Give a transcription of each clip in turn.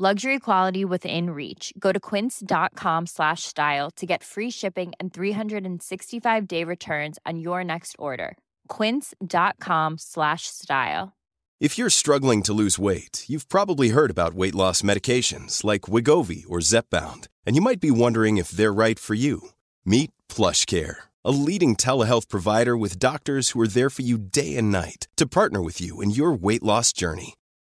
Luxury quality within reach. Go to quince.com slash style to get free shipping and 365 day returns on your next order. Quince.com slash style. If you're struggling to lose weight, you've probably heard about weight loss medications like Wigovi or Zepbound, and you might be wondering if they're right for you. Meet Plush Care, a leading telehealth provider with doctors who are there for you day and night to partner with you in your weight loss journey.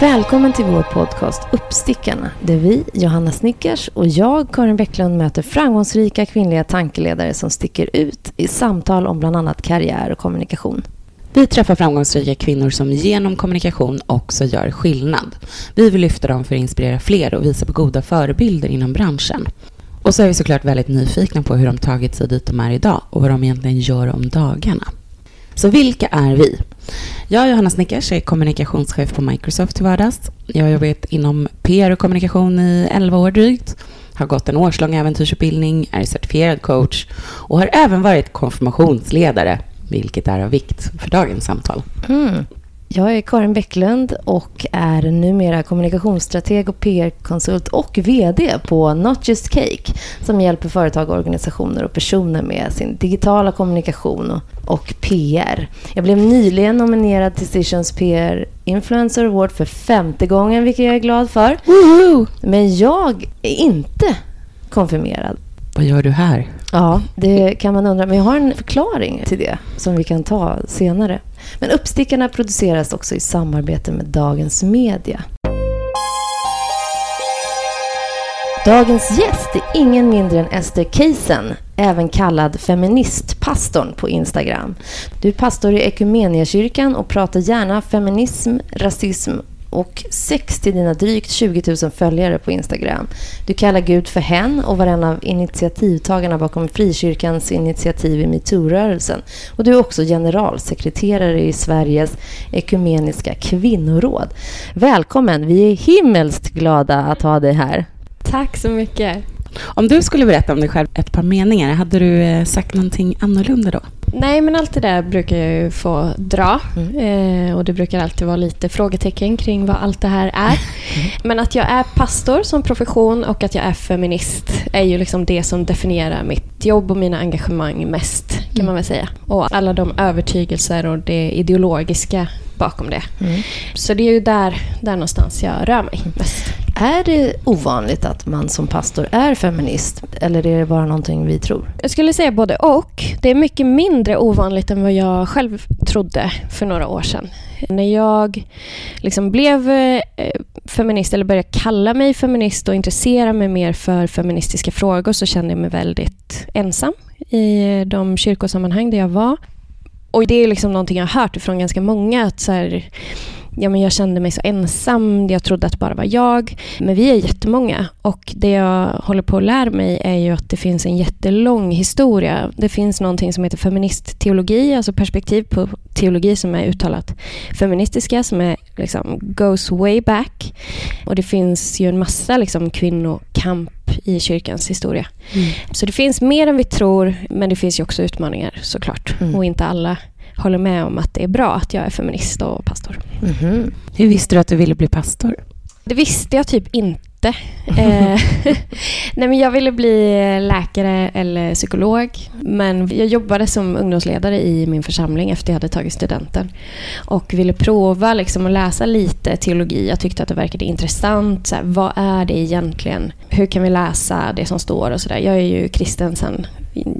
Välkommen till vår podcast Uppstickarna där vi, Johanna Snickers och jag, Karin Bäcklund, möter framgångsrika kvinnliga tankeledare som sticker ut i samtal om bland annat karriär och kommunikation. Vi träffar framgångsrika kvinnor som genom kommunikation också gör skillnad. Vi vill lyfta dem för att inspirera fler och visa på goda förebilder inom branschen. Och så är vi såklart väldigt nyfikna på hur de tagit sig dit de är idag och vad de egentligen gör om dagarna. Så vilka är vi? Jag, Johanna Snickers, är kommunikationschef på Microsoft till vardags. Jag har jobbat inom PR och kommunikation i 11 år drygt. Har gått en årslång äventyrsutbildning, är certifierad coach och har även varit konfirmationsledare, vilket är av vikt för dagens samtal. Mm. Jag är Karin Bäcklund och är numera kommunikationsstrateg och PR-konsult och VD på Not Just Cake som hjälper företag, organisationer och personer med sin digitala kommunikation och, PR. Jag blev nyligen nominerad till Stations PR Influencer Award för femte gången, vilket jag är glad för. Woho! Men jag är inte konfirmerad. Vad gör du här? Ja, det kan man undra. Men jag har en förklaring till det som vi kan ta senare. Men Uppstickarna produceras också i samarbete med Dagens Media. Dagens gäst är ingen mindre än Ester Keisen, även kallad feministpastorn på Instagram. Du är pastor i Ekumeniakyrkan och pratar gärna feminism, rasism och sex till dina drygt 20 000 följare på Instagram. Du kallar Gud för hen och var en av initiativtagarna bakom Frikyrkans initiativ i metoo-rörelsen. Och du är också generalsekreterare i Sveriges ekumeniska kvinnoråd. Välkommen! Vi är himmelskt glada att ha dig här. Tack så mycket. Om du skulle berätta om dig själv ett par meningar, hade du eh, sagt någonting annorlunda då? Nej, men allt det där brukar jag ju få dra. Eh, och det brukar alltid vara lite frågetecken kring vad allt det här är. Men att jag är pastor som profession och att jag är feminist är ju liksom det som definierar mitt jobb och mina engagemang mest, kan man väl säga. Och alla de övertygelser och det ideologiska bakom det. Så det är ju där, där någonstans jag rör mig mest. Är det ovanligt att man som pastor är feminist? Eller är det bara någonting vi tror? Jag skulle säga både och. Det är mycket mindre ovanligt än vad jag själv trodde för några år sedan. När jag liksom blev eh, feminist, eller började kalla mig feminist och intressera mig mer för feministiska frågor så kände jag mig väldigt ensam i de kyrkosammanhang där jag var. Och det är liksom någonting jag har hört från ganska många. att så här, ja, men jag kände mig så ensam. Jag trodde att det bara var jag. Men vi är jättemånga. Och det jag håller på att lära mig är ju att det finns en jättelång historia. Det finns någonting som heter feministteologi, alltså perspektiv på teologi som är uttalat feministiska, som är liksom goes way back. Och det finns ju en massa liksom kvinnokamp i kyrkans historia. Så det finns mer än vi tror, men det finns ju också utmaningar såklart. Mm. Och inte alla håller med om att det är bra att jag är feminist och pastor. Mhm. Hur visste du att du ville bli pastor? Det visste jag typ inte. Eh, Nej, men jag ville bli läkare eller psykolog. Men jag jobbade som ungdomsledare i min församling efter jag hade tagit studenten. Och ville prova liksom att läsa lite teologi. Jag tyckte att det verkade intressant. Så här, vad är det egentligen? Hur kan vi läsa det som står och sådär. Jag är ju kristen sen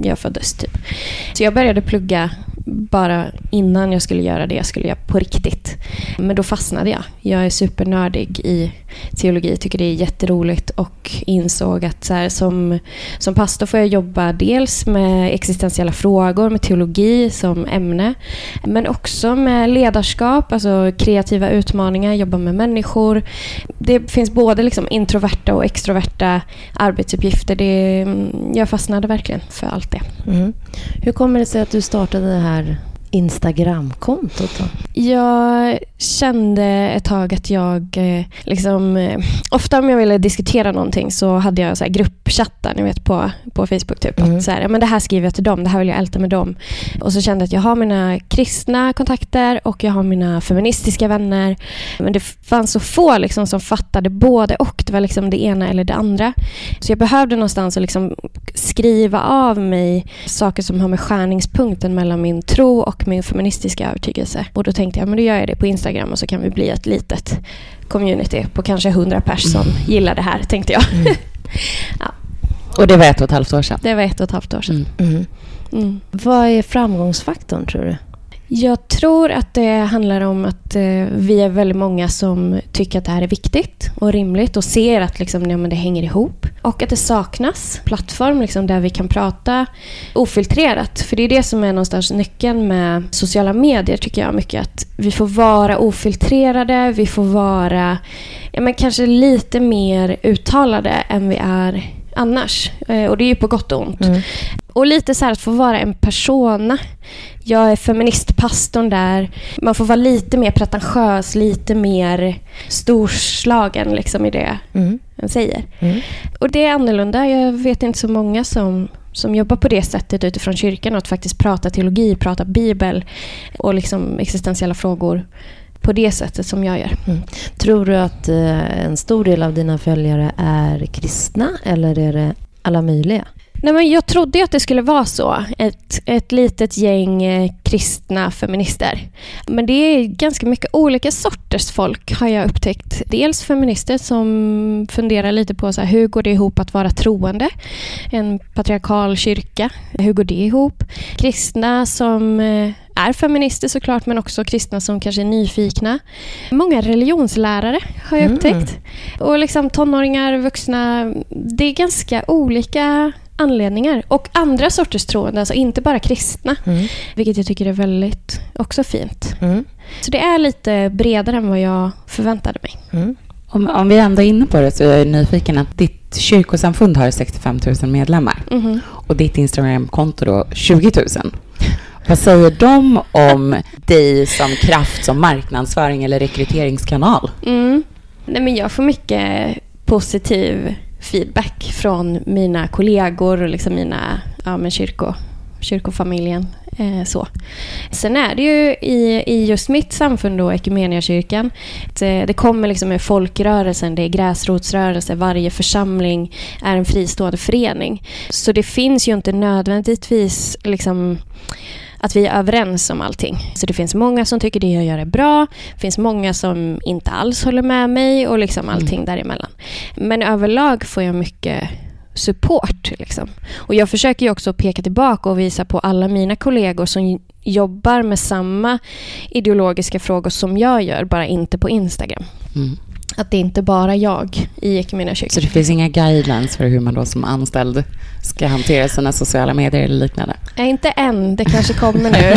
jag föddes typ. Så jag började plugga bara innan jag skulle göra det jag skulle göra på riktigt. Men då fastnade jag. Jag är supernördig i teologi, tycker det är jätteroligt och insåg att så här, som, som pastor får jag jobba dels med existentiella frågor, med teologi som ämne, men också med ledarskap, alltså kreativa utmaningar, jobba med människor. Det finns både liksom introverta och extroverta arbetsuppgifter. Det, mm, jag fastnade verkligen för allt det. Mm. Hur kommer det sig att du startade det här estar Instagramkontot då? Jag kände ett tag att jag eh, liksom... Eh, ofta om jag ville diskutera någonting så hade jag så gruppchattar ni vet, på, på Facebook. Typ, mm. att så här, men det här skriver jag till dem, det här vill jag älta med dem. Och så kände jag att jag har mina kristna kontakter och jag har mina feministiska vänner. Men det fanns så få liksom, som fattade både och. Det var liksom det ena eller det andra. Så jag behövde någonstans att liksom skriva av mig saker som har med skärningspunkten mellan min tro och min feministiska övertygelse. Och då tänkte jag, men då gör jag det på Instagram och så kan vi bli ett litet community på kanske 100 pers som mm. gillar det här, tänkte jag. Mm. ja. Och det var ett och ett halvt år sedan? Det var ett och ett halvt år sedan. Mm. mm. mm. Vad är framgångsfaktorn, tror du? Jag tror att det handlar om att eh, vi är väldigt många som tycker att det här är viktigt och rimligt och ser att liksom, ja, men det hänger ihop. Och att det saknas plattform liksom, där vi kan prata ofiltrerat. För det är det som är någonstans nyckeln med sociala medier tycker jag mycket. Att vi får vara ofiltrerade, vi får vara ja, men kanske lite mer uttalade än vi är annars. Eh, och det är ju på gott och ont. Mm. Och lite så här att få vara en persona. Jag är feministpastorn där. Man får vara lite mer pretentiös, lite mer storslagen liksom i det mm. säger. Mm. Och det är annorlunda. Jag vet inte så många som, som jobbar på det sättet utifrån kyrkan och att faktiskt prata teologi, prata bibel och liksom existentiella frågor på det sättet som jag gör. Mm. Tror du att eh, en stor del av dina följare är kristna eller är det alla möjliga? Nej, men jag trodde att det skulle vara så. Ett, ett litet gäng eh, kristna feminister. Men det är ganska mycket olika sorters folk har jag upptäckt. Dels feminister som funderar lite på så här, hur går det ihop att vara troende? En patriarkal kyrka, hur går det ihop? Kristna som eh, är feminister såklart, men också kristna som kanske är nyfikna. Många religionslärare har jag mm. upptäckt. Mm. Och liksom tonåringar, vuxna. Det är ganska olika anledningar. Och andra sorters troende, alltså inte bara kristna. Mm. Vilket jag tycker är väldigt också fint. Mm. Så det är lite bredare än vad jag förväntade mig. Mm. Om, om vi ändå är inne på det så är jag nyfiken att ditt kyrkosamfund har 65 000 medlemmar mm-hmm. och ditt Instagramkonto då 20 000. Vad säger de om dig som kraft, som marknadsföring eller rekryteringskanal? Mm. Nej, men jag får mycket positiv feedback från mina kollegor och liksom mina ja, men kyrko, kyrkofamiljen. Eh, så. Sen är det ju i, i just mitt samfund, då, Ekumeniakyrkan, det, eh, det kommer liksom med folkrörelsen, det är gräsrotsrörelse, varje församling är en fristående förening. Så det finns ju inte nödvändigtvis liksom att vi är överens om allting. Så det finns många som tycker det jag gör är bra. Det finns många som inte alls håller med mig och liksom mm. allting mm. däremellan. Men överlag får jag mycket support. Liksom. Och jag försöker ju också peka tillbaka och visa på alla mina kollegor som jobbar med samma ideologiska frågor som jag gör, bara inte på Instagram. Mm. Att det inte bara jag i Equmeniakyrkan. Så det finns inga guidelines för hur man då som anställd ska hantera sina sociala medier eller liknande? Nej, inte än. Det kanske kommer nu.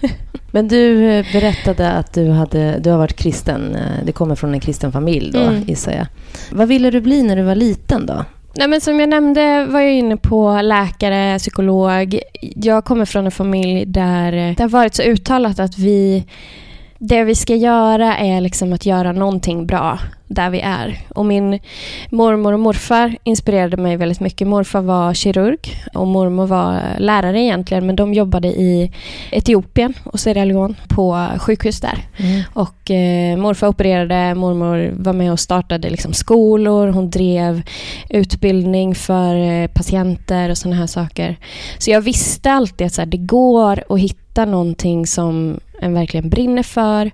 Men du eh, berättade att du, hade, du har varit kristen. Eh, du kommer från en kristen familj då, mm. gissar jag. Vad ville du bli när du var liten då? Nej, men som jag nämnde var jag inne på läkare, psykolog. Jag kommer från en familj där det har varit så uttalat att vi det vi ska göra är liksom att göra någonting bra där vi är. Och min mormor och morfar inspirerade mig väldigt mycket. Morfar var kirurg och mormor var lärare egentligen, men de jobbade i Etiopien och Sierra Leone på sjukhus där. Mm. Och eh, morfar opererade, mormor var med och startade liksom skolor, hon drev utbildning för eh, patienter och sådana här saker. Så jag visste alltid att så här, det går att hitta någonting som en verkligen brinner för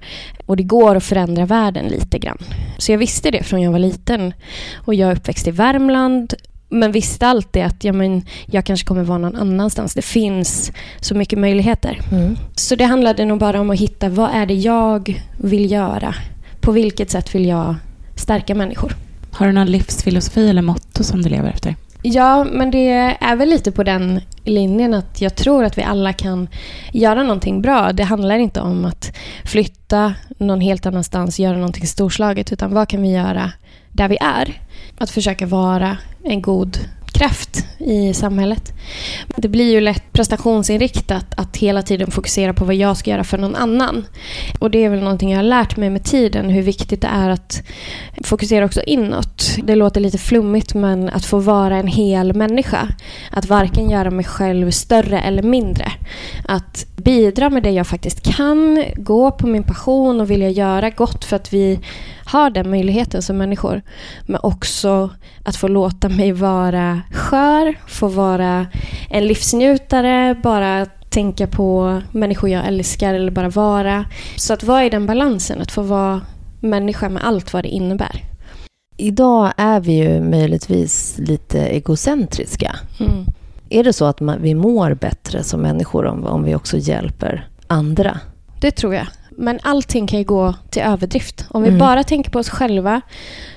och det går att förändra världen lite grann. Så jag visste det från jag var liten. Och jag är uppväxt i Värmland men visste alltid att ja, men, jag kanske kommer vara någon annanstans. Det finns så mycket möjligheter. Mm. Så det handlade nog bara om att hitta vad är det jag vill göra? På vilket sätt vill jag stärka människor? Har du någon livsfilosofi eller motto som du lever efter? Ja, men det är väl lite på den linjen att jag tror att vi alla kan göra någonting bra. Det handlar inte om att flytta någon helt annanstans, göra någonting storslaget, utan vad kan vi göra där vi är? Att försöka vara en god kraft i samhället. Det blir ju lätt prestationsinriktat att hela tiden fokusera på vad jag ska göra för någon annan. Och det är väl någonting jag har lärt mig med tiden, hur viktigt det är att fokusera också inåt. Det låter lite flummigt, men att få vara en hel människa. Att varken göra mig själv större eller mindre. Att bidra med det jag faktiskt kan, gå på min passion och vilja göra gott för att vi har den möjligheten som människor. Men också att få låta mig vara skör, få vara en livsnjutare, bara tänka på människor jag älskar eller bara vara. Så att vara i den balansen, att få vara människa med allt vad det innebär. Idag är vi ju möjligtvis lite egocentriska. Mm. Är det så att man, vi mår bättre som människor om, om vi också hjälper andra? Det tror jag. Men allting kan ju gå till överdrift. Om vi mm. bara tänker på oss själva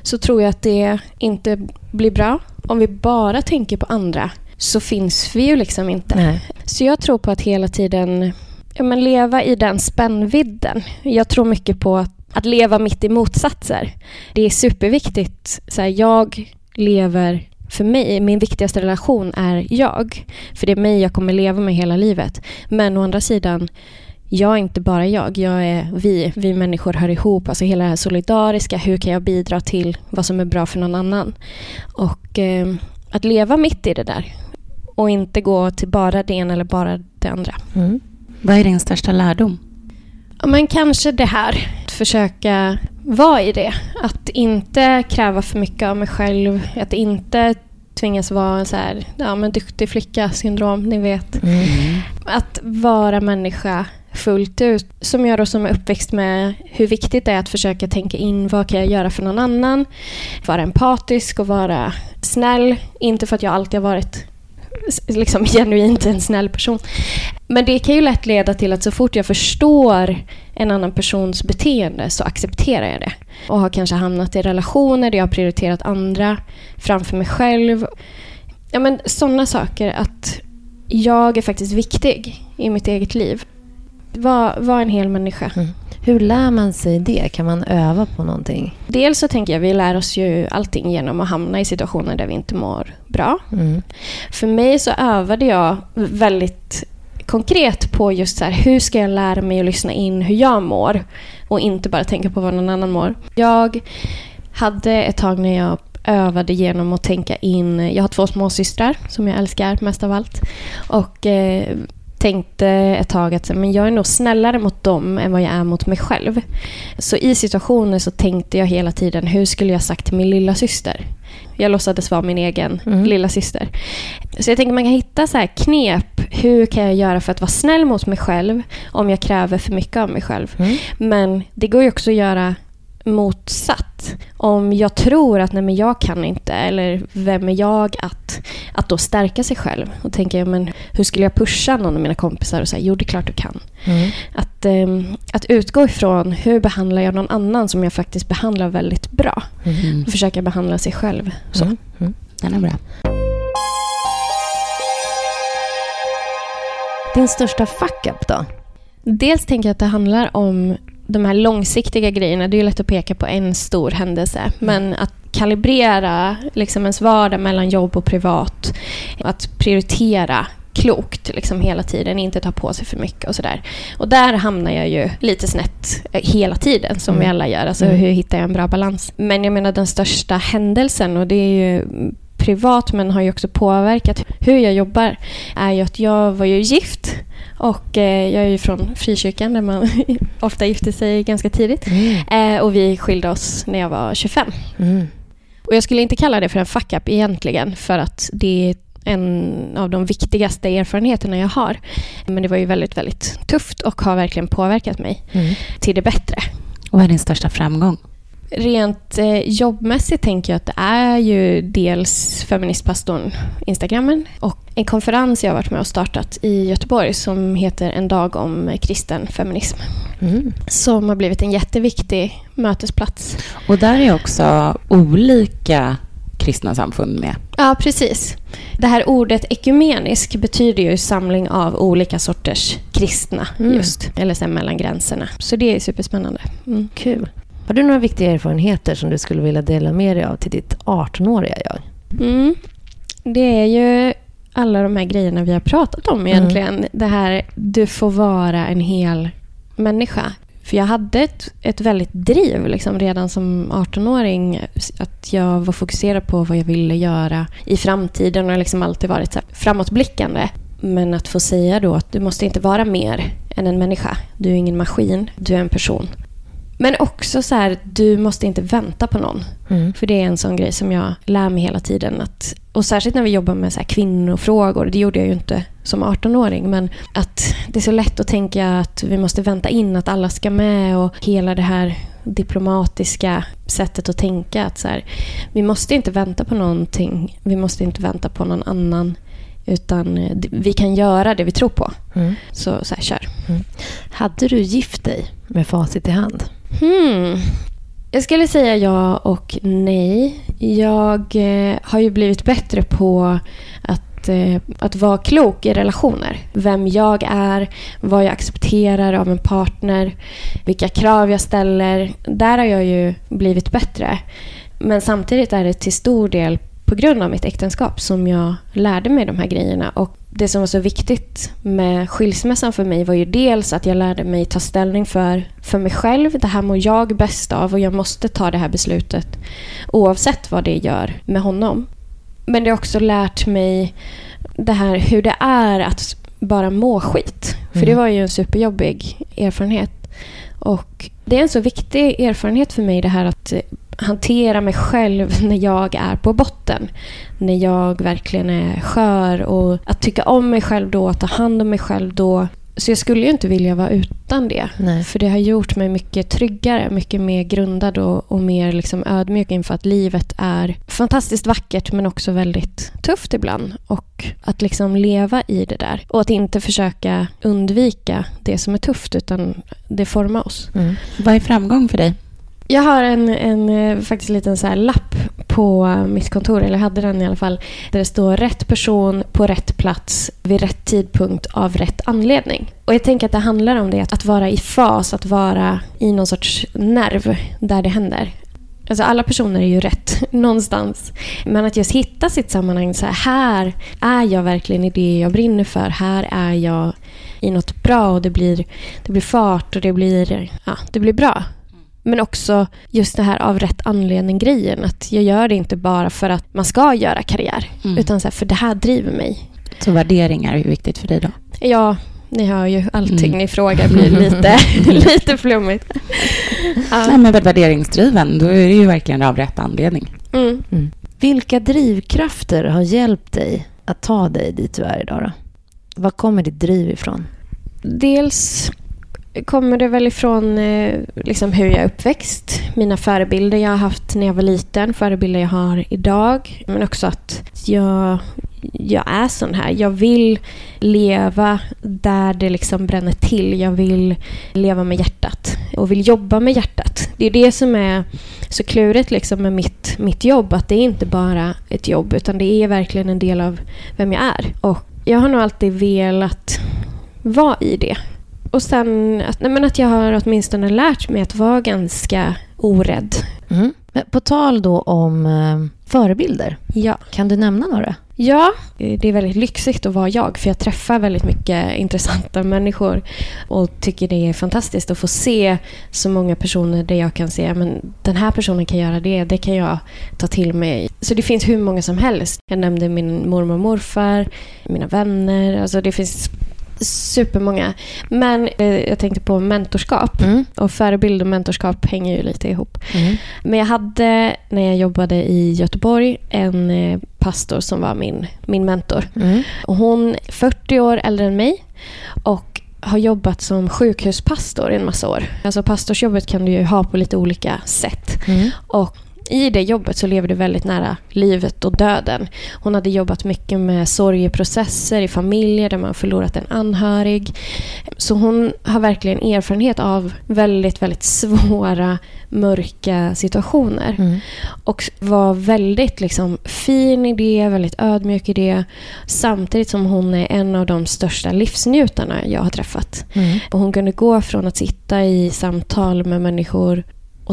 så tror jag att det inte blir bra. Om vi bara tänker på andra så finns vi ju liksom inte. Nej. Så jag tror på att hela tiden ja, men leva i den spännvidden. Jag tror mycket på att, att leva mitt i motsatser. Det är superviktigt. Så här, jag lever för mig, min viktigaste relation är jag. För det är mig jag kommer leva med hela livet. Men å andra sidan, jag är inte bara jag, jag är vi. Vi människor hör ihop. Alltså hela det här solidariska, hur kan jag bidra till vad som är bra för någon annan? Och eh, att leva mitt i det där och inte gå till bara det ena eller bara det andra. Mm. Vad är din största lärdom? Ja, men kanske det här, att försöka vara i det. Att inte kräva för mycket av mig själv, att inte tvingas vara så här, ja, men duktig flicka-syndrom, ni vet. Mm. Att vara människa fullt ut. Som jag då som är uppväxt med hur viktigt det är att försöka tänka in vad kan jag göra för någon annan. Vara empatisk och vara snäll. Inte för att jag alltid har varit liksom genuint en snäll person. Men det kan ju lätt leda till att så fort jag förstår en annan persons beteende så accepterar jag det. Och har kanske hamnat i relationer där jag har prioriterat andra framför mig själv. Ja, men sådana saker. Att jag är faktiskt viktig i mitt eget liv. Var, var en hel människa. Mm. Hur lär man sig det? Kan man öva på någonting? Dels så tänker jag vi lär oss ju allting genom att hamna i situationer där vi inte mår bra. Mm. För mig så övade jag väldigt konkret på just så här, hur ska jag lära mig att lyssna in hur jag mår och inte bara tänka på vad någon annan mår. Jag hade ett tag när jag övade genom att tänka in... Jag har två småsystrar som jag älskar mest av allt. Och eh, tänkte ett tag att men jag är nog snällare mot dem än vad jag är mot mig själv. Så i situationer så tänkte jag hela tiden, hur skulle jag sagt till min lilla syster? Jag låtsades vara min egen mm. lilla syster. Så jag tänker man kan hitta så knep. Hur kan jag göra för att vara snäll mot mig själv om jag kräver för mycket av mig själv? Mm. Men det går ju också att göra motsatt. Om jag tror att nej men jag kan inte, eller vem är jag att, att då stärka sig själv? Och tänka, men hur skulle jag pusha någon av mina kompisar och säga, jo det är klart du kan. Mm. Att, um, att utgå ifrån, hur behandlar jag någon annan som jag faktiskt behandlar väldigt bra? Mm. Och försöka behandla sig själv. Så. Mm. mm. Den är bra. Din största fuck-up då? Dels tänker jag att det handlar om de här långsiktiga grejerna, det är lätt att peka på en stor händelse. Mm. Men att kalibrera liksom ens vardag mellan jobb och privat, att prioritera klokt liksom hela tiden, inte ta på sig för mycket och sådär. Och där hamnar jag ju lite snett eh, hela tiden, som Mm. vi alla gör. Alltså Mm. hur hittar jag en bra balans? Men jag menar den största händelsen, och det är ju privat men har ju också påverkat hur jag jobbar, är ju att jag var ju gift. Och eh, jag är ju från frikyrkan där man ofta gifter sig ganska tidigt. Mm. Eh, och vi skilde oss när jag var 25. Mm. Och jag skulle inte kalla det för en fuck-up egentligen, för att det är en av de viktigaste erfarenheterna jag har. Men det var ju väldigt, väldigt tufft och har verkligen påverkat mig Mm. till det bättre. Och vad är din största framgång? Rent eh, jobbmässigt tänker jag att det är ju dels Feministpastorn Instagrammen och en konferens jag har varit med och startat i Göteborg som heter En dag om kristen feminism. Mm. Som har blivit en jätteviktig mötesplats. Och där är också olika kristna samfund med. Ja, precis. Det här ordet ekumenisk betyder ju samling av olika sorters kristna Mm. just. Eller sen mellan gränserna. Så det är superspännande. Mm. Kul. Har du några viktiga erfarenheter som du skulle vilja dela med dig av till ditt 18-åriga jag? Mm. Det är ju alla de här grejerna vi har pratat om egentligen. Det här, du får vara en hel människa. För jag hade ett, ett väldigt driv liksom, redan som 18-åring. Att jag var fokuserad på vad jag ville göra i framtiden och liksom alltid varit så här framåtblickande. Men att få säga då att du måste inte vara mer än en människa. Du är ingen maskin, du är en person. Men också så här, du måste inte vänta på någon. Mm. För det är en sån grej som jag lär mig hela tiden. Att, och särskilt när vi jobbar med så här kvinnofrågor. Det gjorde jag ju inte som 18-åring. Men att det är så lätt att tänka att vi måste vänta in att alla ska med. Och hela det här diplomatiska sättet att tänka. Att så här, vi måste inte vänta på någonting. Vi måste inte vänta på någon annan. Utan vi kan göra det vi tror på. Mm. Så, så här, kör. Hade du gift dig med facit i hand? Hmm. Jag skulle säga ja och nej. Jag eh, har ju blivit bättre på att, eh, att vara klok i relationer. Vem jag är, vad jag accepterar av en partner, vilka krav jag ställer. Där har jag ju blivit bättre. Men samtidigt är det till stor del på grund av mitt äktenskap som jag lärde mig de här grejerna. Och det som var så viktigt med skilsmässan för mig var ju dels att jag lärde mig ta ställning för, för mig själv. Det här mår jag bäst av och jag måste ta det här beslutet oavsett vad det gör med honom. Men det har också lärt mig det här hur det är att bara må skit. För Mm. det var ju en superjobbig erfarenhet. Och det är en så viktig erfarenhet för mig det här att hantera mig själv när jag är på botten. När jag verkligen är skör och att tycka om mig själv då, att ta hand om mig själv då. Så jag skulle ju inte vilja vara utan det. Nej. För det har gjort mig mycket tryggare, mycket mer grundad och, och mer liksom ödmjuk inför att livet är fantastiskt vackert men också väldigt tufft ibland. Och att liksom leva i det där. Och att inte försöka undvika det som är tufft utan det formar oss. Mm. Vad är framgång för dig? Jag har en, en eh, faktiskt liten så här lapp på mitt kontor, eller jag hade den i alla fall, där det står rätt person på rätt plats vid rätt tidpunkt av rätt anledning. Och jag tänker att det handlar om det, att, att vara i fas, att vara i någon sorts nerv där det händer. Alltså alla personer är ju rätt någonstans. Men att just hitta sitt sammanhang. Så här, här är jag verkligen i det jag brinner för. Här är jag i något bra och det blir, det blir fart och det blir, ja, det blir bra. Men också just det här av rätt anledning-grejen. Att jag gör det inte bara för att man ska göra karriär. Mm. Utan så här, för det här driver mig. Så värderingar är viktigt för dig då? Ja, ni hör ju allting Mm. ni frågar blir lite, lite flummigt. Nej, men värderingsdriven, då är det ju verkligen av rätt anledning. Mm. Mm. Vilka drivkrafter har hjälpt dig att ta dig dit du är idag? Då? Var kommer ditt driv ifrån? Dels kommer det väl ifrån eh, liksom hur jag är uppväxt. Mina förebilder jag har haft när jag var liten, förebilder jag har idag. Men också att jag, jag är sån här. Jag vill leva där det liksom bränner till. Jag vill leva med hjärtat och vill jobba med hjärtat. Det är det som är så klurigt liksom med mitt, mitt jobb. Att det är inte bara ett jobb utan det är verkligen en del av vem jag är. Och jag har nog alltid velat vara i det. Och sen att, nej men att jag har åtminstone lärt mig att vara ganska orädd. Mm. Men på tal då om eh, förebilder. Ja. Kan du nämna några? Ja, det är väldigt lyxigt att vara jag för jag träffar väldigt mycket intressanta människor och tycker det är fantastiskt att få se så många personer där jag kan se men den här personen kan göra det, det kan jag ta till mig. Så det finns hur många som helst. Jag nämnde min mormor och morfar, mina vänner, alltså det finns supermånga. Men eh, jag tänkte på mentorskap. Mm. Och förebild och mentorskap hänger ju lite ihop. Mm. Men jag hade, när jag jobbade i Göteborg, en eh, pastor som var min, min mentor. Mm. Och hon är 40 år äldre än mig och har jobbat som sjukhuspastor i en massa år. Alltså pastorsjobbet kan du ju ha på lite olika sätt. Mm. Och i det jobbet så lever du väldigt nära livet och döden. Hon hade jobbat mycket med sorgeprocesser i familjer där man förlorat en anhörig. Så hon har verkligen erfarenhet av väldigt, väldigt svåra, mörka situationer. Mm. Och var väldigt liksom, fin i det, väldigt ödmjuk i det. Samtidigt som hon är en av de största livsnjutarna jag har träffat. Mm. Och hon kunde gå från att sitta i samtal med människor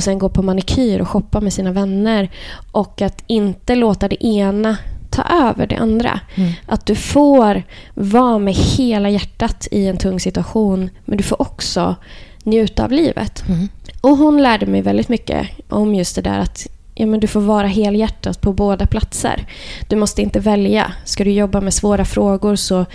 och sen gå på manikyr och shoppa med sina vänner och att inte låta det ena ta över det andra. Mm. Att du får vara med hela hjärtat i en tung situation men du får också njuta av livet. Mm. Och hon lärde mig väldigt mycket om just det där att ja, men du får vara helhjärtat på båda platser. Du måste inte välja. Ska du jobba med svåra frågor så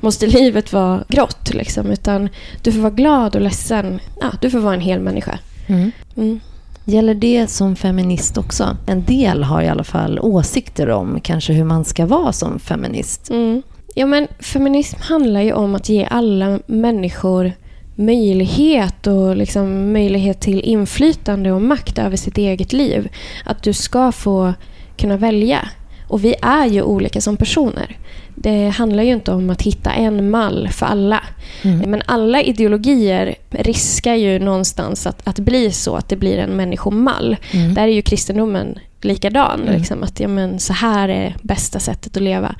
måste livet vara grått. Liksom, utan du får vara glad och ledsen. Ja, du får vara en hel människa. Mm. Mm. Gäller det som feminist också? En del har i alla fall åsikter om kanske hur man ska vara som feminist. Mm. Ja, men feminism handlar ju om att ge alla människor möjlighet och liksom möjlighet till inflytande och makt över sitt eget liv. Att du ska få kunna välja. Och vi är ju olika som personer. Det handlar ju inte om att hitta en mall för alla. Mm. Men alla ideologier riskar ju någonstans att, att bli så, att det blir en människomall. Mm. Där är ju kristendomen likadan. Mm. Liksom, att ja, men, så här är bästa sättet att leva.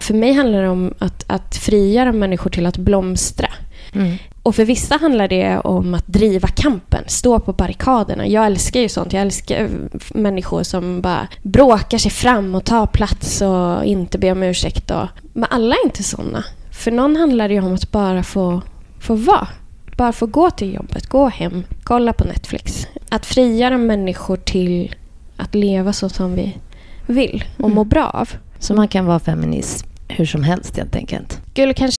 För mig handlar det om att, att frigöra människor till att blomstra. Mm. Och för vissa handlar det om att driva kampen, stå på barrikaderna. Jag älskar ju sånt. Jag älskar människor som bara bråkar sig fram och tar plats och inte ber om ursäkt. Och... Men alla är inte såna. För någon handlar det ju om att bara få, få vara. Bara få gå till jobbet, gå hem, kolla på Netflix. Att frigöra människor till att leva så som vi vill och må bra av. Så man kan vara feminist hur som helst helt enkelt. Skulle kanske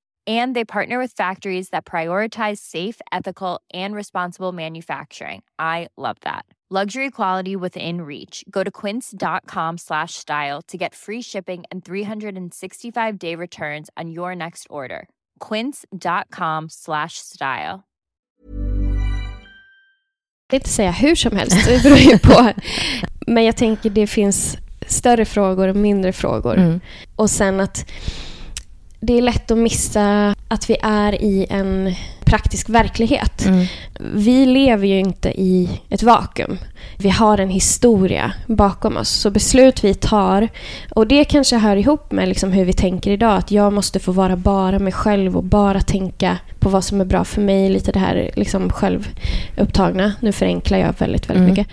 And they partner with factories that prioritize safe, ethical, and responsible manufacturing. I love that. Luxury quality within reach. Go to quince.com slash style to get free shipping and 365 day returns on your next order. Quince.com slash style. Jag vill inte säga hur som helst, det beror ju på. Men jag tänker det finns större frågor och mindre frågor. Mm. Och sen att det är lätt att missa att vi är i en praktisk verklighet. Mm. Vi lever ju inte i ett vakuum. Vi har en historia bakom oss. Så beslut vi tar, och det kanske hör ihop med liksom hur vi tänker idag, att jag måste få vara bara mig själv och bara tänka på vad som är bra för mig. Lite det här liksom självupptagna. Nu förenklar jag väldigt, väldigt Mm. mycket.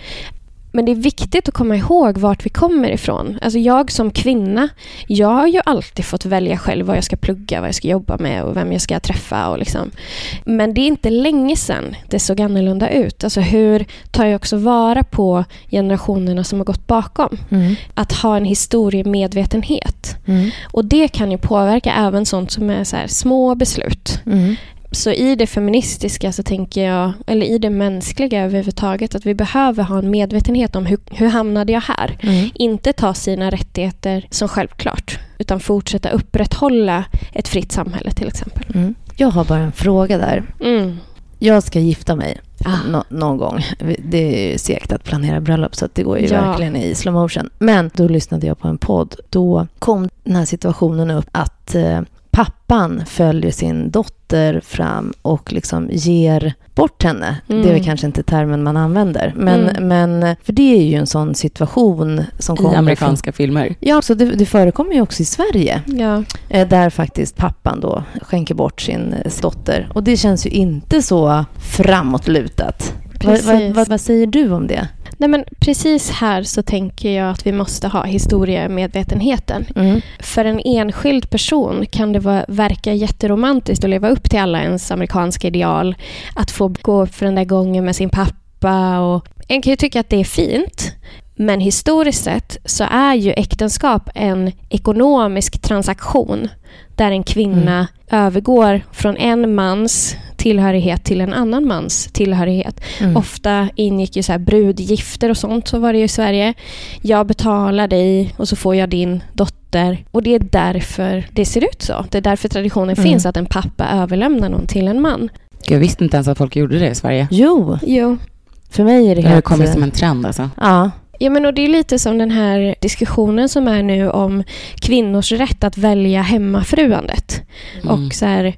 Men det är viktigt att komma ihåg vart vi kommer ifrån. Alltså jag som kvinna, jag har ju alltid fått välja själv vad jag ska plugga, vad jag ska jobba med och vem jag ska träffa. Och liksom. Men det är inte länge sedan det såg annorlunda ut. Alltså hur tar jag också vara på generationerna som har gått bakom? Mm. Att ha en historiemedvetenhet. Mm. Och det kan ju påverka även sånt som är så små beslut. Mm. Så i det feministiska så tänker jag, eller i det mänskliga överhuvudtaget, att vi behöver ha en medvetenhet om hur, hur hamnade jag här? Mm. Inte ta sina rättigheter som självklart, utan fortsätta upprätthålla ett fritt samhälle till exempel. Mm. Jag har bara en fråga där. Mm. Jag ska gifta mig Ah. nå- någon gång. Det är ju segt att planera bröllop så att det går ju Ja. verkligen i slow motion. Men då lyssnade jag på en podd. Då kom den här situationen upp att eh, pappan följer sin dotter fram och liksom ger bort henne. Mm. Det är väl kanske inte termen man använder. Men, Mm. men för det är ju en sån situation som I kommer amerikanska filmer. Från, ja, så det, det förekommer ju också i Sverige. Ja. Eh, Där faktiskt pappan då skänker bort sin eh, dotter. Och det känns ju inte så framåtlutat. Vad, vad, vad säger du om det? Nej, men precis här så tänker jag att vi måste ha historiemedvetenheten. Mm. För en enskild person kan det vara, verka jätteromantiskt att leva upp till alla ens amerikanska ideal. Att få gå för den där gången med sin pappa. Och en kan ju tycka att det är fint. Men historiskt sett så är ju äktenskap en ekonomisk transaktion där en kvinna övergår från en mans tillhörighet till en annan mans tillhörighet. Mm. Ofta ingick ju så här brudgifter och sånt, så var det ju i Sverige. Jag betalar dig och så får jag din dotter. Och det är därför det ser ut så. Det är därför traditionen Mm. finns att en pappa överlämnar någon till en man. Jag visste inte ens att folk gjorde det i Sverige. Jo, Jo. för mig är det Det har helt... kommit eh, som en trend alltså. Ja. Ja, men och det är lite som den här diskussionen som är nu om kvinnors rätt att välja hemmafruandet. Mm. Och så här,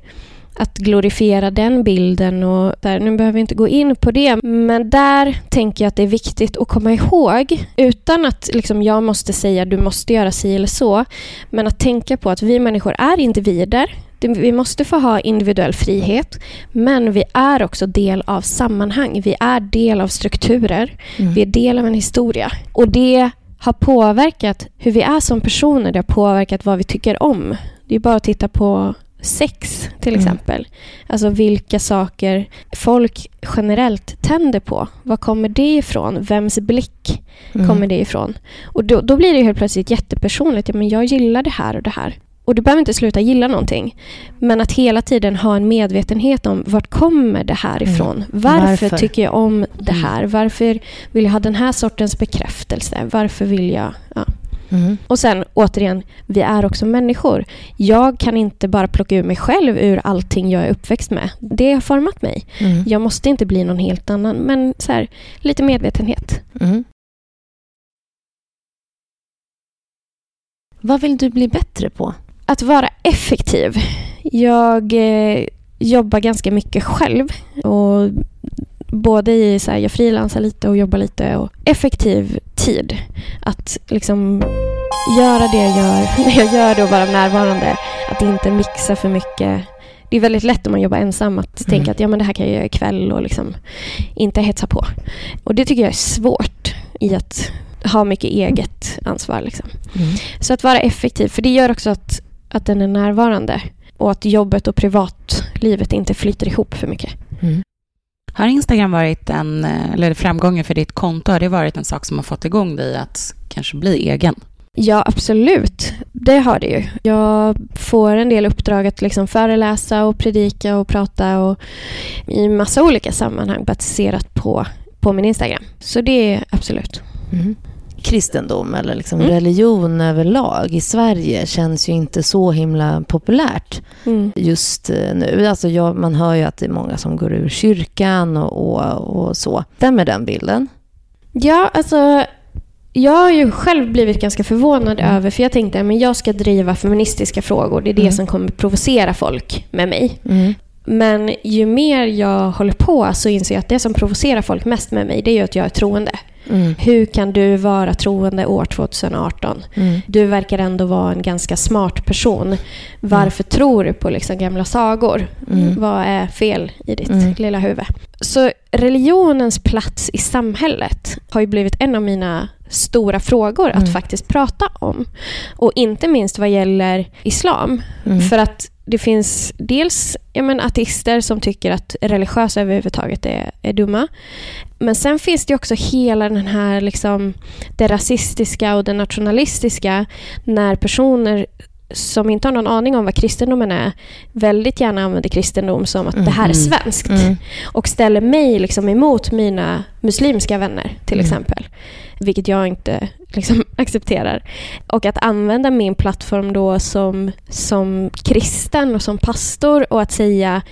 att glorifiera den bilden. och där, Nu behöver vi inte gå in på det, men där tänker jag att det är viktigt att komma ihåg, utan att liksom, jag måste säga du måste göra si eller så, men att tänka på att vi människor är individer. Vi måste få ha individuell frihet, men vi är också del av sammanhang. Vi är del av strukturer. Mm. Vi är del av en historia. Och det har påverkat hur vi är som personer. Det har påverkat vad vi tycker om. Det är bara att titta på sex till Mm. exempel. Alltså vilka saker folk generellt tänder på. Var kommer det ifrån? Vems blick Mm. kommer det ifrån? Och då, då blir det helt plötsligt jättepersonligt. Ja, men jag gillar det här och det här. Och du behöver inte sluta gilla någonting. Men att hela tiden ha en medvetenhet om vart kommer det här Mm. ifrån? Varför, Varför? tycker jag om det Mm. här? Varför vill jag ha den här sortens bekräftelse? Varför vill jag... Ja. Mm. Och sen återigen, vi är också människor. Jag kan inte bara plocka ur mig själv ur allting jag är uppväxt med. Det har format mig. Mm. Jag måste inte bli någon helt annan, men så här, lite medvetenhet. Mm. Vad vill du bli bättre på? Att vara effektiv. Jag eh, jobbar ganska mycket själv. Och både i så här, jag frilansar lite och jobbar lite. Och effektiv tid. Att liksom göra det jag gör när jag gör det och vara närvarande. Att inte mixa för mycket. Det är väldigt lätt om man jobbar ensam att Mm. tänka att ja, men det här kan jag göra ikväll och liksom inte hetsa på. Och det tycker jag är svårt i att ha mycket eget ansvar. Liksom. Mm. Så att vara effektiv, för det gör också att, att den är närvarande. Och att jobbet och privatlivet inte flyter ihop för mycket. Mm. Har Instagram varit en, eller framgången för ditt konto, har det varit en sak som har fått igång dig att kanske bli egen? Ja, absolut. Det har det ju. Jag får en del uppdrag att liksom föreläsa och predika och prata och i massa olika sammanhang baserat på, på min Instagram. Så det är absolut. Mm. Kristendom eller liksom Mm. religion överlag i Sverige känns ju inte så himla populärt Mm. just eh, nu. Alltså jag, man hör ju att det är många som går ur kyrkan och, och, och så. Stämmer den bilden? Ja, alltså jag har ju själv blivit ganska förvånad Mm. över, för jag tänkte att jag ska driva feministiska frågor. Det är det Mm. som kommer provocera folk med mig. Mm. Men ju mer jag håller på så inser jag att det som provocerar folk mest med mig, det är ju att jag är troende. Mm. Hur kan du vara troende år 2018? Mm. Du verkar ändå vara en ganska smart person. Varför tror du på liksom gamla sagor? Mm. Vad är fel i ditt Mm. lilla huvud? Så religionens plats i samhället har ju blivit en av mina stora frågor att Mm. faktiskt prata om. Och inte minst vad gäller islam. Mm. För att det finns dels ja, men, ateister som tycker att religiösa överhuvudtaget är, är dumma. Men sen finns det också hela den här liksom, det rasistiska och det nationalistiska när personer som inte har någon aning om vad kristendomen är väldigt gärna använder kristendom som att det här är Mm. svenskt Mm. och ställer mig liksom emot mina muslimska vänner till Mm. exempel. Vilket jag inte liksom accepterar. Och att använda min plattform då som, som kristen och som pastor och att säga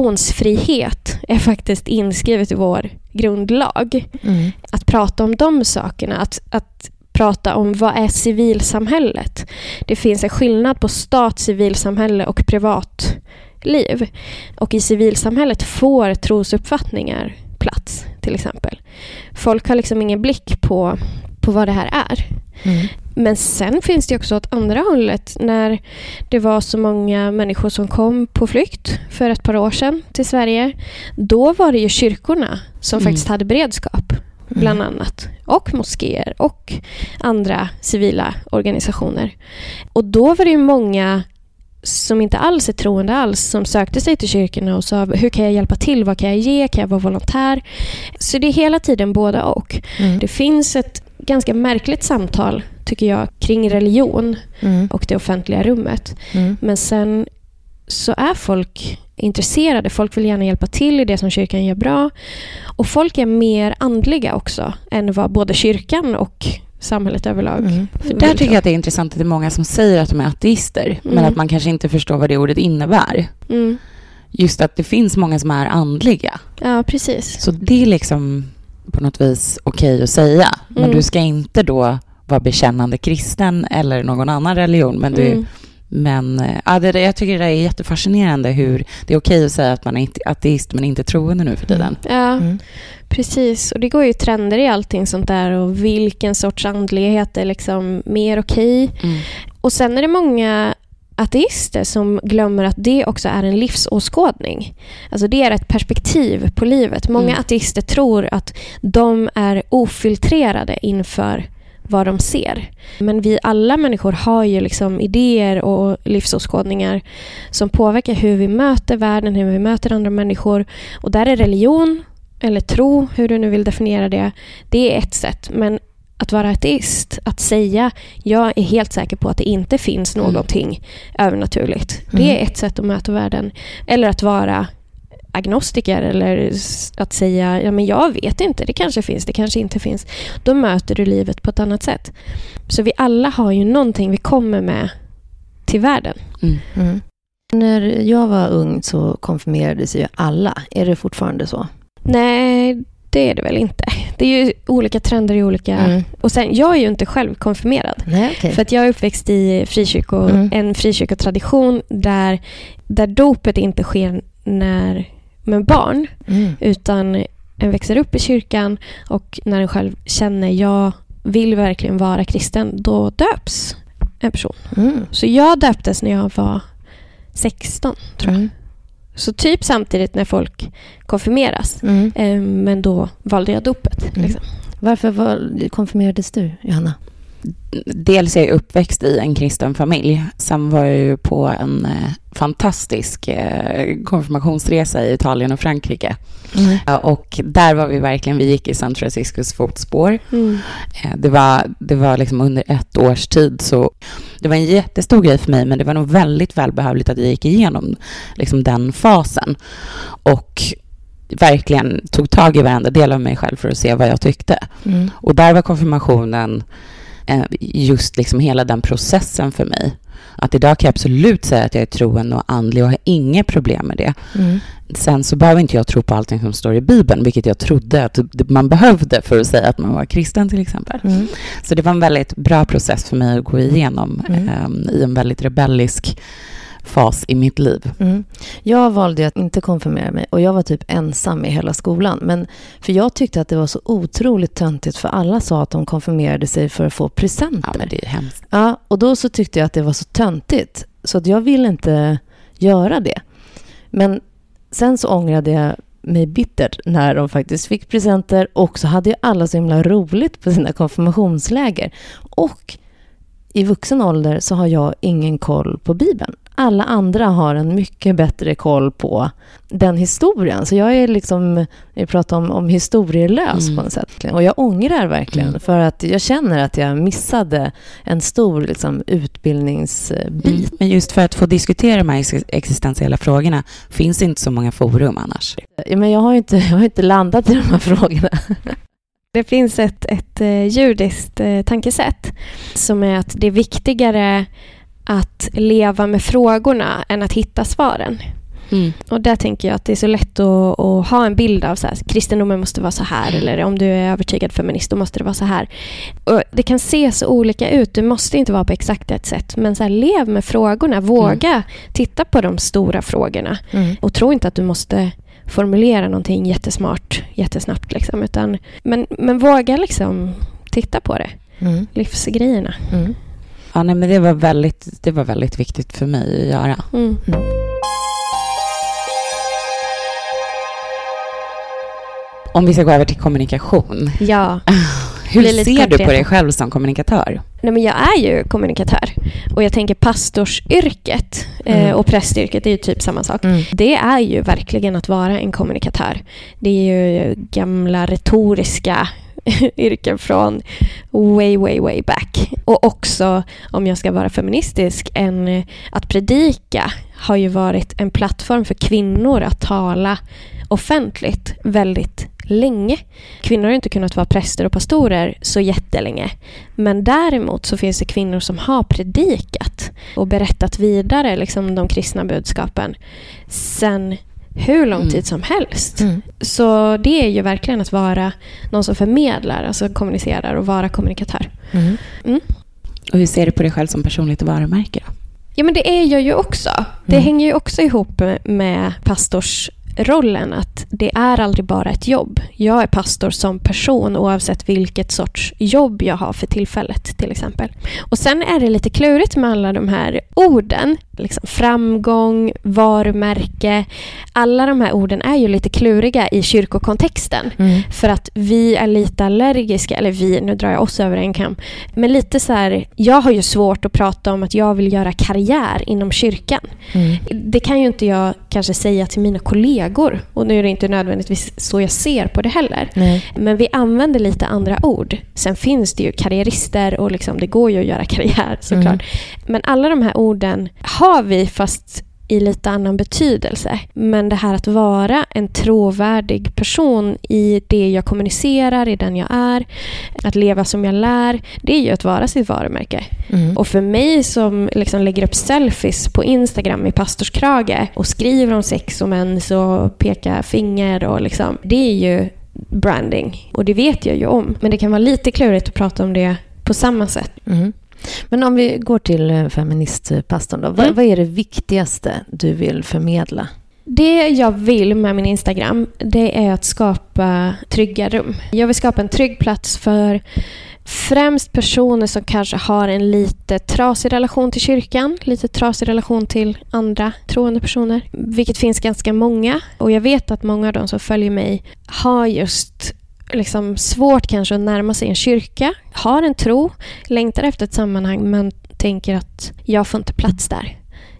religionsfrihet är faktiskt inskrivet i vår grundlag. Mm. Att prata om de sakerna, att, att prata om vad är civilsamhället. Det finns en skillnad på stat, civilsamhälle och privatliv. Och i civilsamhället får trosuppfattningar plats, till exempel. Folk har liksom ingen blick på, på vad det här är. Mm. Men sen finns det också åt andra hållet när det var så många människor som kom på flykt för ett par år sedan till Sverige. Då var det ju kyrkorna som Mm. faktiskt hade beredskap, bland annat. Och moskéer och andra civila organisationer. Och då var det ju många som inte alls är troende alls som sökte sig till kyrkorna och sa hur kan jag hjälpa till, vad kan jag ge, kan jag vara volontär? Så det är hela tiden både och. Mm. Det finns ett ganska märkligt samtal, tycker jag, kring religion Mm. och det offentliga rummet. Mm. Men sen så är folk intresserade. Folk vill gärna hjälpa till i det som kyrkan gör bra. Och folk är mer andliga också än vad både kyrkan och samhället överlag Mm. För där tycker jag att det är intressant att det är många som säger att de är ateister, men Mm. att man kanske inte förstår vad det ordet innebär. Mm. Just att det finns många som är andliga. Ja, precis. Så det är liksom på något vis okej att säga. Men Mm. du ska inte då vara bekännande kristen eller någon annan religion. Men, du, Mm. Men eh, ja, det, jag tycker det är jättefascinerande hur det är okej att säga att man är inte- ateist men inte troende nu för tiden. Ja, Mm. precis. Och det går ju trender i allting sånt där och vilken sorts andlighet är liksom mer okej. Mm. Och sen är det många ateister som glömmer att det också är en livsåskådning. Alltså det är ett perspektiv på livet. Många Mm. ateister tror att de är ofiltrerade inför vad de ser. Men vi alla människor har ju liksom idéer och livsåskådningar som påverkar hur vi möter världen, hur vi möter andra människor. Och där är religion, eller tro, hur du nu vill definiera det, det är ett sätt. Men att vara ateist, att säga jag är helt säker på att det inte finns Mm. någonting övernaturligt. Mm. Det är ett sätt att möta världen. Eller att vara agnostiker eller att säga ja men jag vet inte, det kanske finns, det kanske inte finns. Då möter du livet på ett annat sätt. Så vi alla har ju någonting vi kommer med till världen. Mm. Mm. När jag var ung så konfirmerades ju alla. Är det fortfarande så? Nej, det är det väl inte. Det är ju olika trender i olika... Mm. Och sen, jag är ju inte själv konfirmerad. Nej, okej. För att jag är uppväxt i frikyrko, Mm. en frikyrkotradition där, där dopet inte sker när, med barn. Mm. Utan en växer upp i kyrkan och när en själv känner jag vill verkligen vara kristen, då döps en person. Mm. Så jag döptes när jag var 16, tror jag. Mm. Så typ samtidigt när folk konfirmeras. Mm. Eh, Men då valde jag dopet. Mm. Liksom. Varför var, konfirmerades du, Johanna? Dels är jag uppväxt i en kristen familj. Sen var jag ju på en eh, fantastisk eh, konfirmationsresa i Italien och Frankrike. Mm. Och där var vi verkligen, vi gick i San Franciscos fotspår. Mm. Eh, Det var, det var liksom under ett års tid så det var en jättestor grej för mig men det var nog väldigt välbehövligt att jag gick igenom liksom den fasen och verkligen tog tag i varenda del av mig själv för att se vad jag tyckte. Mm. Och där var konfirmationen just liksom hela den processen för mig. Att idag kan jag absolut säga att jag är troende och andlig och har inga problem med det. Mm. Sen så behöver inte jag tro på allting som står i Bibeln, vilket jag trodde att man behövde för att säga att man var kristen till exempel. Mm. Så det var en väldigt bra process för mig att gå igenom Mm. ehm, i en väldigt rebellisk fas i mitt liv. Mm. Jag valde att inte konfirmera mig och jag var typ ensam i hela skolan. Men för jag tyckte att det var så otroligt töntigt för alla sa att de konfirmerade sig för att få presenter. Ja, men det är hemskt. Ja, och då så tyckte jag att det var så töntigt så att jag ville inte göra det. Men sen så ångrade jag mig bittert när de faktiskt fick presenter och så hade ju alla så himla roligt på sina konfirmationsläger. Och i vuxen ålder så har jag ingen koll på Bibeln. Alla andra har en mycket bättre koll på den historien. Så jag är liksom, jag pratar om, om historielös Mm. på något sätt. Och jag ångrar verkligen Mm. för att jag känner att jag missade en stor liksom, utbildningsbit. Mm. Men just för att få diskutera de här ex- existentiella frågorna finns det inte så många forum annars. Ja, men jag har inte, jag har inte landat i de här frågorna. Det finns ett, ett eh, judiskt eh, tankesätt som är att det är viktigare att leva med frågorna än att hitta svaren. Mm. Och där tänker jag att det är så lätt att, att ha en bild av så här, kristendomen måste vara så här eller om du är övertygad feminist då måste det vara så här. Och det kan se så olika ut, det måste inte vara på exakt ett sätt. Men så här, lev med frågorna, våga titta på de stora frågorna Mm. och tro inte att du måste formulera någonting jättesmart jättesnabbt. Liksom, utan, men, men våga liksom titta på det, Mm. livsgrejerna. Mm. Ja, nej, men det var, väldigt, det var väldigt viktigt för mig att göra. Mm. Om vi ska gå över till kommunikation. Ja. Hur ser du på konkreta. dig själv som kommunikatör? Nej, men jag är ju kommunikatör och jag tänker pastorsyrket eh, Mm. och prästyrket är ju typ samma sak. Mm. Det är ju verkligen att vara en kommunikatör. Det är ju gamla retoriska yrken från way, way, way back. Och också, om jag ska vara feministisk, en, att predika har ju varit en plattform för kvinnor att tala offentligt väldigt länge. Kvinnor har inte kunnat vara präster och pastorer så jättelänge. Men däremot så finns det kvinnor som har predikat och berättat vidare liksom, de kristna budskapen sen hur lång Mm. tid som helst. Mm. Så det är ju verkligen att vara någon som förmedlar, alltså kommunicerar och vara kommunikatör. Mm. Och hur ser du på dig själv som personligt varumärke? Då? Ja, men det är jag ju också. Det Mm. hänger ju också ihop med pastorsrollen. Att det är aldrig bara ett jobb. Jag är pastor som person oavsett vilket sorts jobb jag har för tillfället till exempel. Och sen är det lite klurigt med alla de här orden. Liksom framgång, varumärke. Alla de här orden är ju lite kluriga i kyrkokontexten. Mm. För att vi är lite allergiska, eller vi, nu drar jag oss över en kam. Men lite så här, jag har ju svårt att prata om att jag vill göra karriär inom kyrkan. Mm. Det kan ju inte jag kanske säga till mina kollegor. Och nu är det inte nödvändigtvis så jag ser på det heller. Nej. Men vi använder lite andra ord. Sen finns det ju karriärister och liksom, det går ju att göra karriär såklart. Mm. Men alla de här orden har vi fast i lite annan betydelse. Men det här att vara en trovärdig person i det jag kommunicerar, i den jag är, att leva som jag lär, det är ju att vara sitt varumärke. Mm. Och för mig som liksom lägger upp selfies på Instagram i pastorskrage och skriver om sex och mens och pekar finger och liksom, det är ju branding. Och det vet jag ju om. Men det kan vara lite klurigt att prata om det på samma sätt. Mm. Men om vi går till eh, feministpastorn då. Vad, Mm. vad är det viktigaste du vill förmedla? Det jag vill med min Instagram, det är att skapa trygga rum. Jag vill skapa en trygg plats för främst personer som kanske har en lite trasig relation till kyrkan, lite trasig relation till andra troende personer, vilket finns ganska många. Och jag vet att många av de som följer mig har just liksom svårt kanske att närma sig en kyrka, har en tro, längtar efter ett sammanhang men tänker att jag får inte plats där.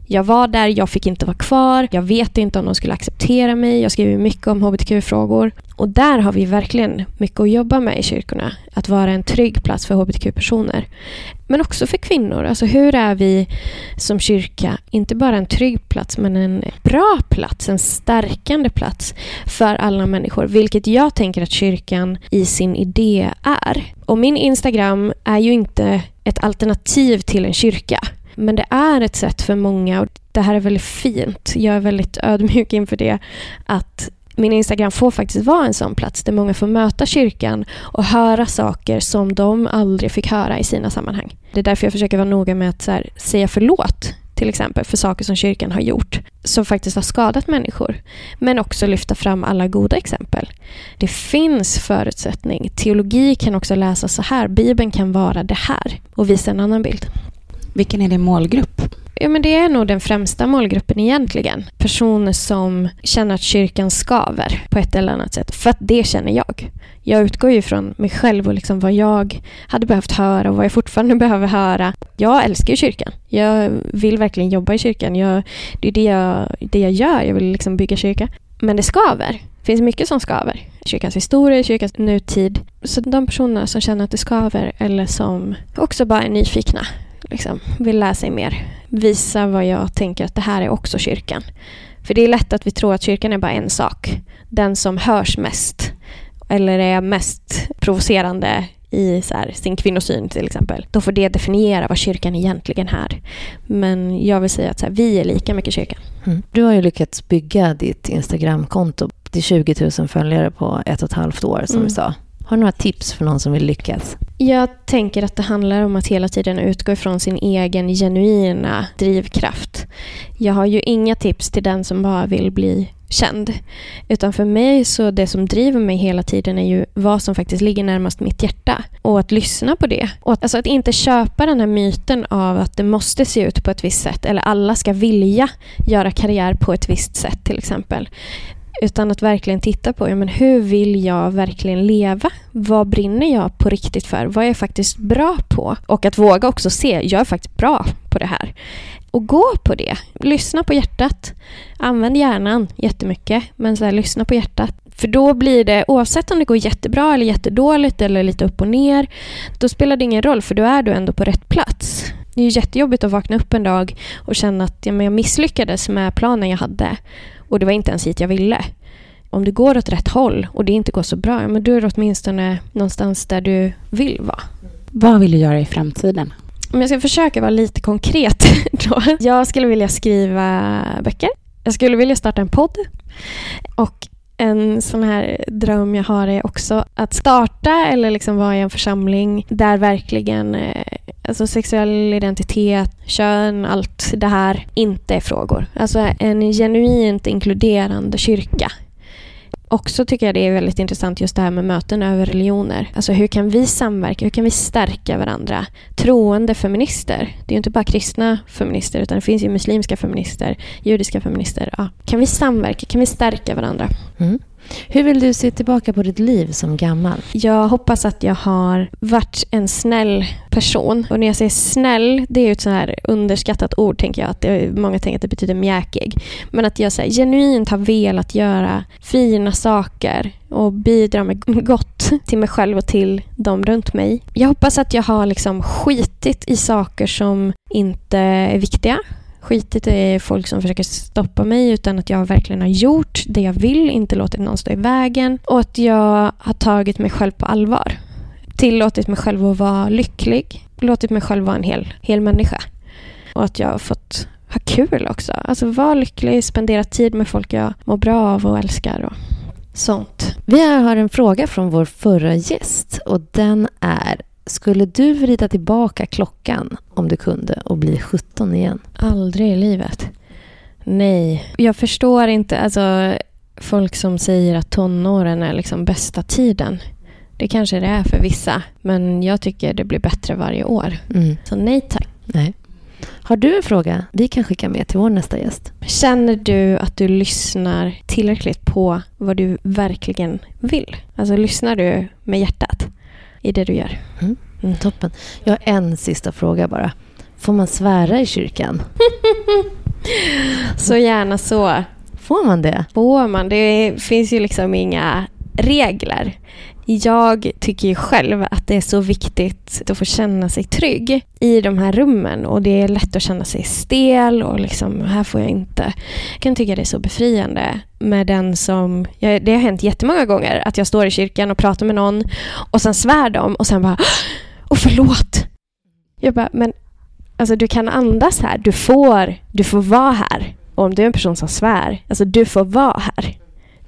Jag var där, jag fick inte vara kvar. Jag vet inte om de skulle acceptera mig. Jag skriver mycket om hbtq-frågor. Och där har vi verkligen mycket att jobba med i kyrkorna. Att vara en trygg plats för hbtq-personer. Men också för kvinnor. Alltså hur är vi som kyrka, inte bara en trygg plats, men en bra plats, en stärkande plats för alla människor. Vilket jag tänker att kyrkan i sin idé är. Och min Instagram är ju inte ett alternativ till en kyrka. Men det är ett sätt för många, och det här är väldigt fint, jag är väldigt ödmjuk inför det, att min Instagram får faktiskt vara en sån plats där många får möta kyrkan och höra saker som de aldrig fick höra i sina sammanhang. Det är därför jag försöker vara noga med att så här, säga förlåt till exempel för saker som kyrkan har gjort som faktiskt har skadat människor. Men också lyfta fram alla goda exempel. Det finns förutsättning. Teologi kan också läsas så här. Bibeln kan vara det här och visa en annan bild. Vilken är din målgrupp? Ja, men det är nog den främsta målgruppen egentligen. Personer som känner att kyrkan skaver på ett eller annat sätt. För att det känner jag. Jag utgår ju från mig själv och liksom vad jag hade behövt höra och vad jag fortfarande behöver höra. Jag älskar ju kyrkan. Jag vill verkligen jobba i kyrkan. Jag, det är det jag, det jag gör. Jag vill liksom bygga kyrka. Men det skaver. Det finns mycket som skaver. Kyrkans historia, kyrkans nutid. Så de personerna som känner att det skaver eller som också bara är nyfikna liksom, vill lära sig mer. Visa vad jag tänker att det här är också kyrkan. För det är lätt att vi tror att kyrkan är bara en sak. Den som hörs mest eller är mest provocerande i här, sin kvinnosyn till exempel. Då får det definiera vad kyrkan egentligen är. Men jag vill säga att här, vi är lika mycket kyrkan. Mm. Du har ju lyckats bygga ditt Instagramkonto till 20 000 följare på ett och ett halvt år som mm. vi sa. Har du några tips för någon som vill lyckas? Jag tänker att det handlar om att hela tiden utgå ifrån sin egen genuina drivkraft. Jag har ju inga tips till den som bara vill bli känd. Utan för mig så det som driver mig hela tiden är ju vad som faktiskt ligger närmast mitt hjärta. Och att lyssna på det. Och att, alltså att inte köpa den här myten av att det måste se ut på ett visst sätt. Eller alla ska vilja göra karriär på ett visst sätt till exempel. Utan att verkligen titta på ja, men hur vill jag verkligen leva? Vad brinner jag på riktigt för? Vad är jag faktiskt bra på? Och att våga också se, jag är faktiskt bra på det här. Och gå på det. Lyssna på hjärtat. Använd hjärnan jättemycket, men så här, lyssna på hjärtat. För då blir det, oavsett om det går jättebra eller jättedåligt eller lite upp och ner, då spelar det ingen roll för då är du ändå på rätt plats. Det är ju jättejobbigt att vakna upp en dag och känna att ja, men jag misslyckades med planen jag hade och det var inte ens hit jag ville. Om du går åt rätt håll och det inte går så bra, men då är du åtminstone någonstans där du vill vara. Vad vill du göra i framtiden? Om jag ska försöka vara lite konkret då. Jag skulle vilja skriva böcker. Jag skulle vilja starta en podd. Och en sån här dröm jag har är också att starta eller liksom vara i en församling där verkligen eh, alltså sexuell identitet, kön, allt det här inte är frågor. Alltså en genuint inkluderande kyrka också tycker jag det är väldigt intressant just det här med möten över religioner. Alltså hur kan vi samverka? Hur kan vi stärka varandra? Troende feminister. Det är ju inte bara kristna feminister utan det finns ju muslimska feminister, judiska feminister. Ja. Kan vi samverka? Kan vi stärka varandra? Mm. Hur vill du se tillbaka på ditt liv som gammal? Jag hoppas att jag har varit en snäll person. Och när jag säger snäll, det är ett så här underskattat ord, tänker jag. Att det, många tänker att det betyder mjäkig. Men att jag så här, genuint har velat göra fina saker och bidra med gott till mig själv och till de runt mig. Jag hoppas att jag har liksom skitit i saker som inte är viktiga skitit i folk som försöker stoppa mig utan att jag verkligen har gjort det jag vill, inte låtit någon stå i vägen och att jag har tagit mig själv på allvar. Tillåtit mig själv att vara lycklig, låtit mig själv vara en hel, hel människa. Och att jag har fått ha kul också. Alltså vara lycklig, spendera tid med folk jag mår bra av och älskar och sånt. Vi har en fråga från vår förra gäst och den är skulle du vrida tillbaka klockan om du kunde och bli 17 igen? Aldrig i livet. Nej. Jag förstår inte alltså, folk som säger att tonåren är liksom bästa tiden. Det kanske det är för vissa, men jag tycker det blir bättre varje år. Mm. Så nej tack. Nej. Har du en fråga vi kan skicka med till vår nästa gäst? Känner du att du lyssnar tillräckligt på vad du verkligen vill? Alltså lyssnar du med hjärtat? I det du gör. Mm. Mm, toppen. Jag har en sista fråga bara. Får man svära i kyrkan? så gärna så. Får man det? Får man. Det finns ju liksom inga regler. Jag tycker ju själv att det är så viktigt att få känna sig trygg i de här rummen och det är lätt att känna sig stel och liksom, här får jag inte. Jag kan tycka det är så befriande med den som, det har hänt jättemånga gånger att jag står i kyrkan och pratar med någon och sen svär de och sen bara, och förlåt. Jag bara, men alltså du kan andas här, du får, du får vara här. Och om du är en person som svär, alltså du får vara här.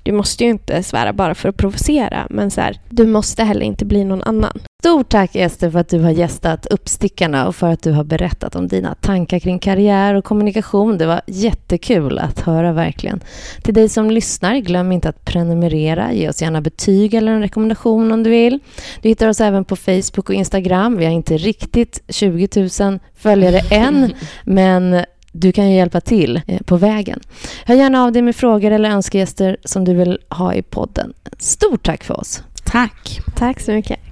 Du måste ju inte svära bara för att provocera, men så här, du måste heller inte bli någon annan. Stort tack Ester för att du har gästat Uppstickarna och för att du har berättat om dina tankar kring karriär och kommunikation. Det var jättekul att höra verkligen. Till dig som lyssnar, glöm inte att prenumerera. Ge oss gärna betyg eller en rekommendation om du vill. Du hittar oss även på Facebook och Instagram. Vi har inte riktigt 20 000 följare än, men du kan ju hjälpa till eh, på vägen. Hör gärna av dig med frågor eller önskegäster som du vill ha i podden. Stort tack för oss. Tack. Tack så mycket.